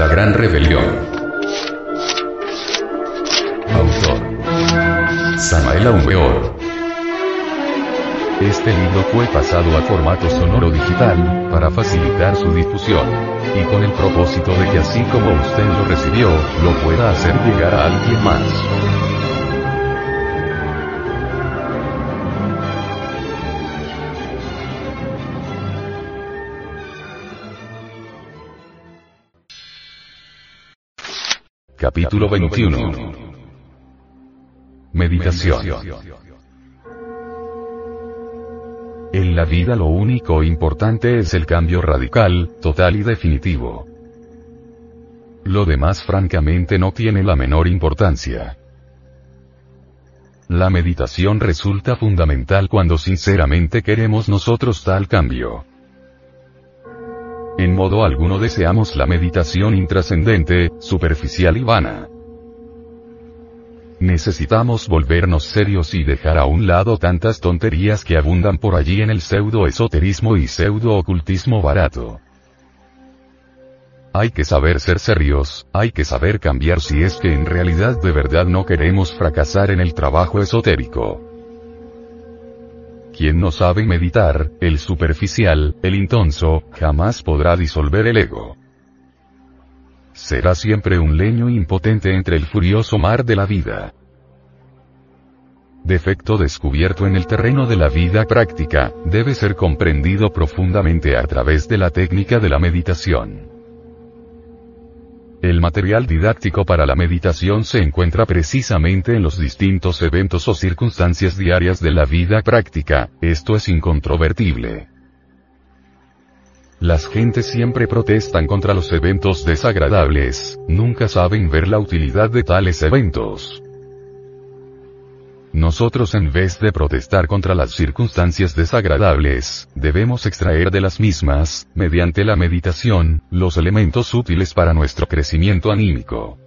La Gran Rebelión. Autor. Samael Aumeor. Este libro fue pasado a formato sonoro digital, para facilitar su difusión. Y con el propósito de que así como usted lo recibió, lo pueda hacer llegar a alguien más. Capítulo 21. Meditación. En la vida lo único importante es el cambio radical, total y definitivo. Lo demás francamente no tiene la menor importancia. La meditación resulta fundamental cuando sinceramente queremos nosotros tal cambio. En modo alguno deseamos la meditación intrascendente, superficial y vana. Necesitamos volvernos serios y dejar a un lado tantas tonterías que abundan por allí en el pseudo-esoterismo y pseudo-ocultismo barato. Hay que saber ser serios, hay que saber cambiar si es que en realidad de verdad no queremos fracasar en el trabajo esotérico. Quien no sabe meditar, el superficial, el intonso, jamás podrá disolver el ego. Será siempre un leño impotente entre el furioso mar de la vida. Defecto descubierto en el terreno de la vida práctica, debe ser comprendido profundamente a través de la técnica de la meditación. El material didáctico para la meditación se encuentra precisamente en los distintos eventos o circunstancias diarias de la vida práctica, esto es incontrovertible. Las gentes siempre protestan contra los eventos desagradables, nunca saben ver la utilidad de tales eventos. Nosotros en vez de protestar contra las circunstancias desagradables, debemos extraer de las mismas, mediante la meditación, los elementos útiles para nuestro crecimiento anímico.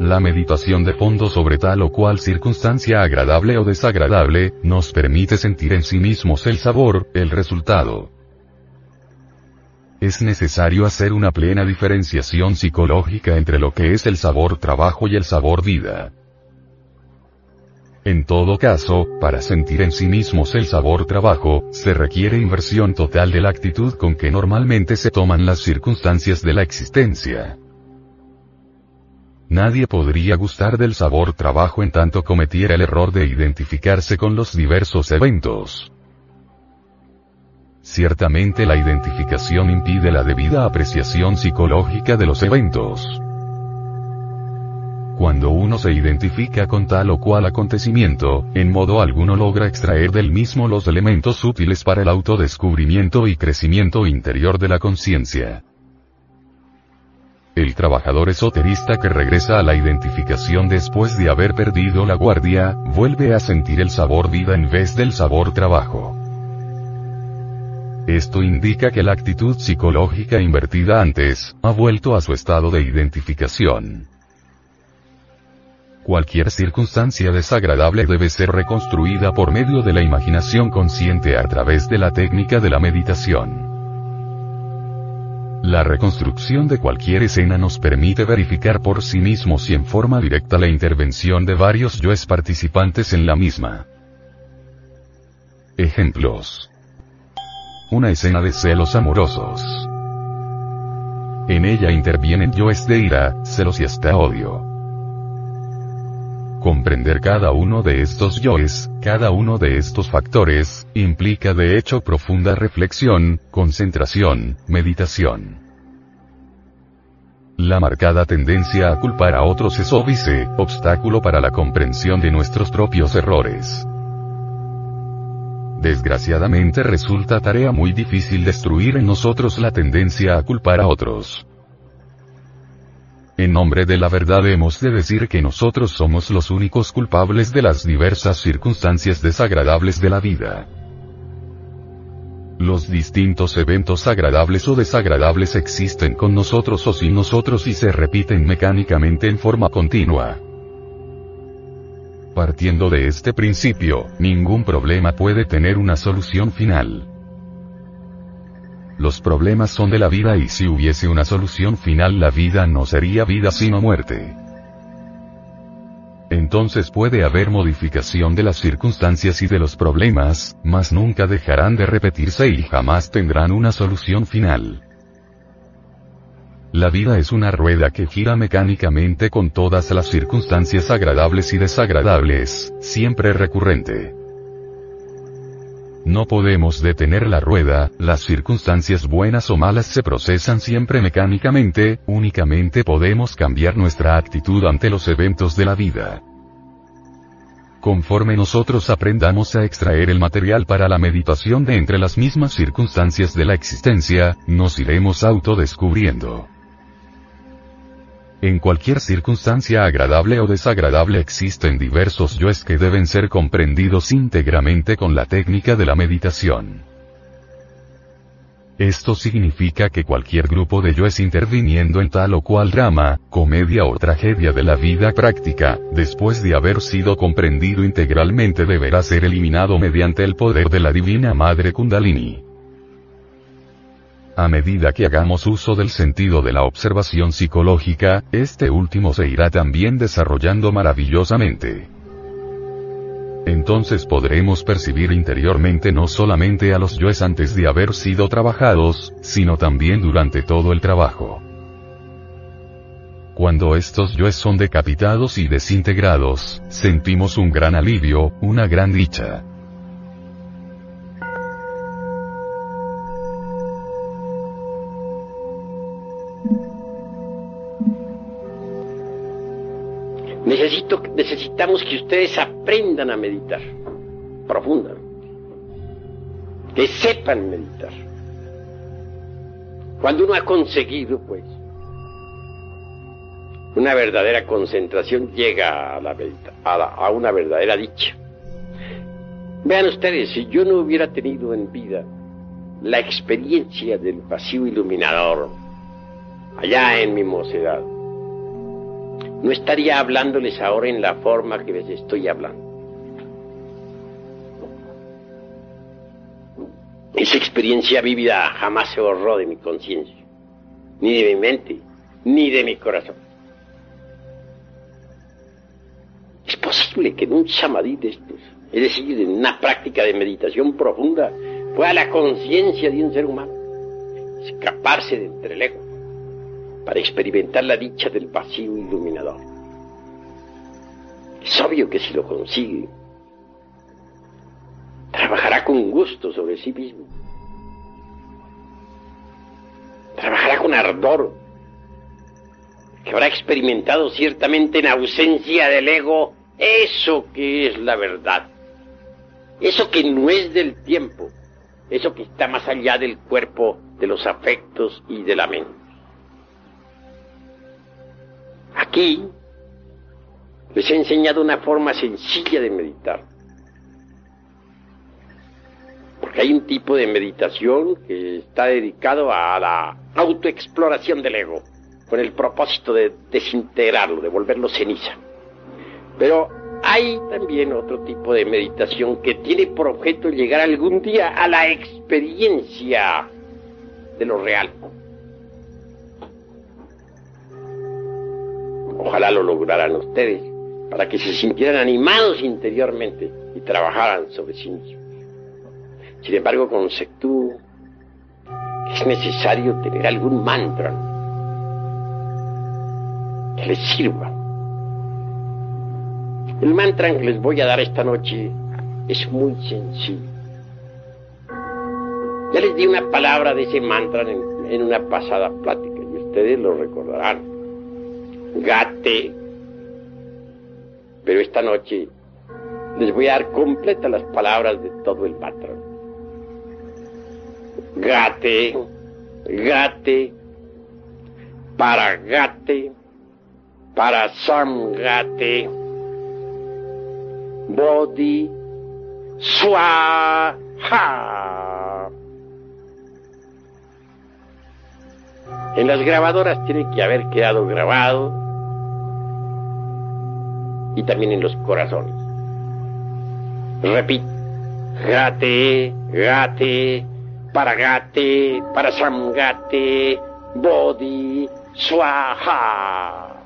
La meditación de fondo sobre tal o cual circunstancia agradable o desagradable, nos permite sentir en sí mismos el sabor, el resultado. Es necesario hacer una plena diferenciación psicológica entre lo que es el sabor trabajo y el sabor vida. En todo caso, para sentir en sí mismos el sabor trabajo, se requiere inversión total de la actitud con que normalmente se toman las circunstancias de la existencia. Nadie podría gustar del sabor trabajo en tanto cometiera el error de identificarse con los diversos eventos. Ciertamente la identificación impide la debida apreciación psicológica de los eventos. Cuando uno se identifica con tal o cual acontecimiento, en modo alguno logra extraer del mismo los elementos útiles para el autodescubrimiento y crecimiento interior de la conciencia. El trabajador esoterista que regresa a la identificación después de haber perdido la guardia, vuelve a sentir el sabor vida en vez del sabor trabajo. Esto indica que la actitud psicológica invertida antes, ha vuelto a su estado de identificación. Cualquier circunstancia desagradable debe ser reconstruida por medio de la imaginación consciente a través de la técnica de la meditación. La reconstrucción de cualquier escena nos permite verificar por sí mismos y en forma directa la intervención de varios yoes participantes en la misma. Ejemplos. Una escena de celos amorosos. En ella intervienen yoes de ira, celos y hasta odio. Comprender cada uno de estos yoes, cada uno de estos factores, implica de hecho profunda reflexión, concentración, meditación. La marcada tendencia a culpar a otros es óbice, obstáculo para la comprensión de nuestros propios errores. Desgraciadamente resulta tarea muy difícil destruir en nosotros la tendencia a culpar a otros. En nombre de la verdad hemos de decir que nosotros somos los únicos culpables de las diversas circunstancias desagradables de la vida. Los distintos eventos agradables o desagradables existen con nosotros o sin nosotros y se repiten mecánicamente en forma continua. Partiendo de este principio, ningún problema puede tener una solución final. Los problemas son de la vida y si hubiese una solución final la vida no sería vida sino muerte. Entonces puede haber modificación de las circunstancias y de los problemas, mas nunca dejarán de repetirse y jamás tendrán una solución final. La vida es una rueda que gira mecánicamente con todas las circunstancias agradables y desagradables, siempre recurrente. No podemos detener la rueda, las circunstancias buenas o malas se procesan siempre mecánicamente, únicamente podemos cambiar nuestra actitud ante los eventos de la vida. Conforme nosotros aprendamos a extraer el material para la meditación de entre las mismas circunstancias de la existencia, nos iremos autodescubriendo. En cualquier circunstancia agradable o desagradable existen diversos yoes que deben ser comprendidos íntegramente con la técnica de la meditación. Esto significa que cualquier grupo de yoes interviniendo en tal o cual drama, comedia o tragedia de la vida práctica, después de haber sido comprendido integralmente deberá ser eliminado mediante el poder de la Divina Madre Kundalini. A medida que hagamos uso del sentido de la observación psicológica, este último se irá también desarrollando maravillosamente. Entonces podremos percibir interiormente no solamente a los yoes antes de haber sido trabajados, sino también durante todo el trabajo. Cuando estos yoes son decapitados y desintegrados, sentimos un gran alivio, una gran dicha. Necesito, necesitamos que ustedes aprendan a meditar profunda, que sepan meditar. Cuando uno ha conseguido, pues, una verdadera concentración, llega a, la, a, a una verdadera dicha. Vean ustedes, si yo no hubiera tenido en vida la experiencia del vacío iluminador, allá en mi mocedad, no estaría hablándoles ahora en la forma que les estoy hablando. Esa experiencia vívida jamás se borró de mi conciencia, ni de mi mente, ni de mi corazón. Es posible que en un samadhi de estos, es decir, en una práctica de meditación profunda, pueda la conciencia de un ser humano escaparse de entre ego para experimentar la dicha del vacío iluminador. Es obvio que si lo consigue, trabajará con gusto sobre sí mismo. Trabajará con ardor, que habrá experimentado ciertamente en ausencia del ego eso que es la verdad, eso que no es del tiempo, eso que está más allá del cuerpo, de los afectos y de la mente. Aquí les he enseñado una forma sencilla de meditar. Porque hay un tipo de meditación que está dedicado a la autoexploración del ego, con el propósito de desintegrarlo, de volverlo ceniza. Pero hay también otro tipo de meditación que tiene por objeto llegar algún día a la experiencia de lo real. Ojalá lo lograran ustedes, para que se sintieran animados interiormente y trabajaran sobre sí mismos. Sin embargo, conceptúo que es necesario tener algún mantra que les sirva. El mantra que les voy a dar esta noche es muy sencillo. Ya les di una palabra de ese mantra en, en una pasada plática y ustedes lo recordarán gate. Pero esta noche les voy a dar completas las palabras de todo el patrón. Gate, gate, para gate, para samgate, body, swaha. En las grabadoras tiene que haber quedado grabado y también en los corazones. Repito, gate, gate, Paragate, Parasamgate, Bodhi, Swaha.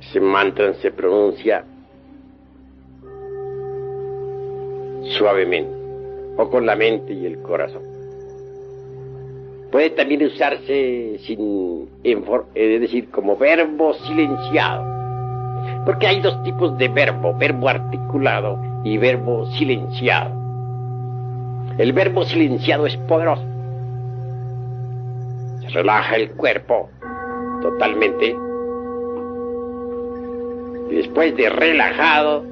Ese mantra se pronuncia suavemente o con la mente y el corazón. Puede también usarse sin, es decir, como verbo silenciado. Porque hay dos tipos de verbo, verbo articulado y verbo silenciado. El verbo silenciado es poderoso. Se relaja el cuerpo totalmente. Y después de relajado,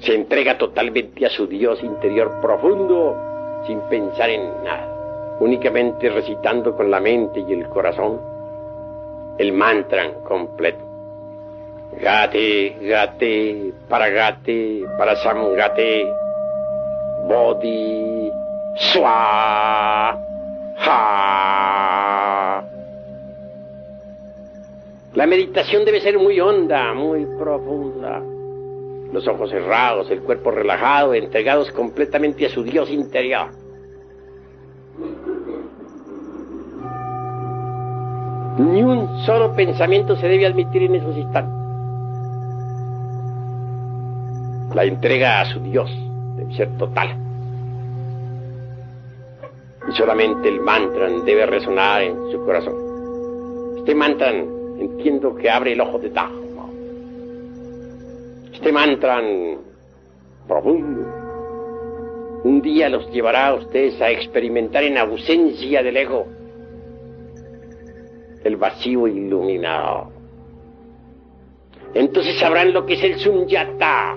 se entrega totalmente a su Dios interior profundo sin pensar en nada, únicamente recitando con la mente y el corazón el mantra completo. Gate, gate, para gate, para samgate, bodhi, swa, ha. La meditación debe ser muy honda, muy profunda los ojos cerrados, el cuerpo relajado, entregados completamente a su Dios interior. Ni un solo pensamiento se debe admitir en esos instantes. La entrega a su Dios debe ser total. Y solamente el mantra debe resonar en su corazón. Este mantra entiendo que abre el ojo de Tajo este mantra profundo un día los llevará a ustedes a experimentar en ausencia del ego el vacío iluminado. Entonces sabrán lo que es el sunyata.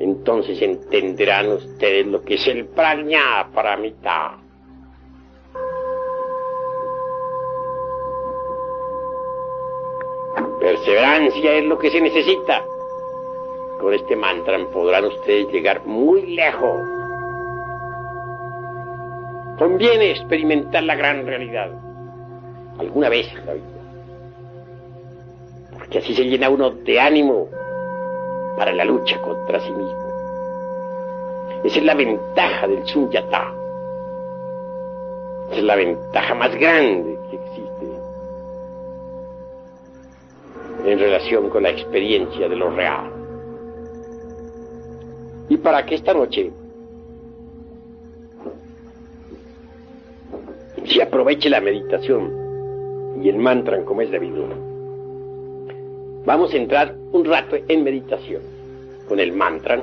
Entonces entenderán ustedes lo que es el prajna paramita. Perseverancia es lo que se necesita. Con este mantra podrán ustedes llegar muy lejos. Conviene experimentar la gran realidad alguna vez en la vida. Porque así se llena uno de ánimo para la lucha contra sí mismo. Esa es la ventaja del Sunyata. Esa es la ventaja más grande en relación con la experiencia de lo real. Y para que esta noche se aproveche la meditación y el mantra como es debido, vamos a entrar un rato en meditación con el mantra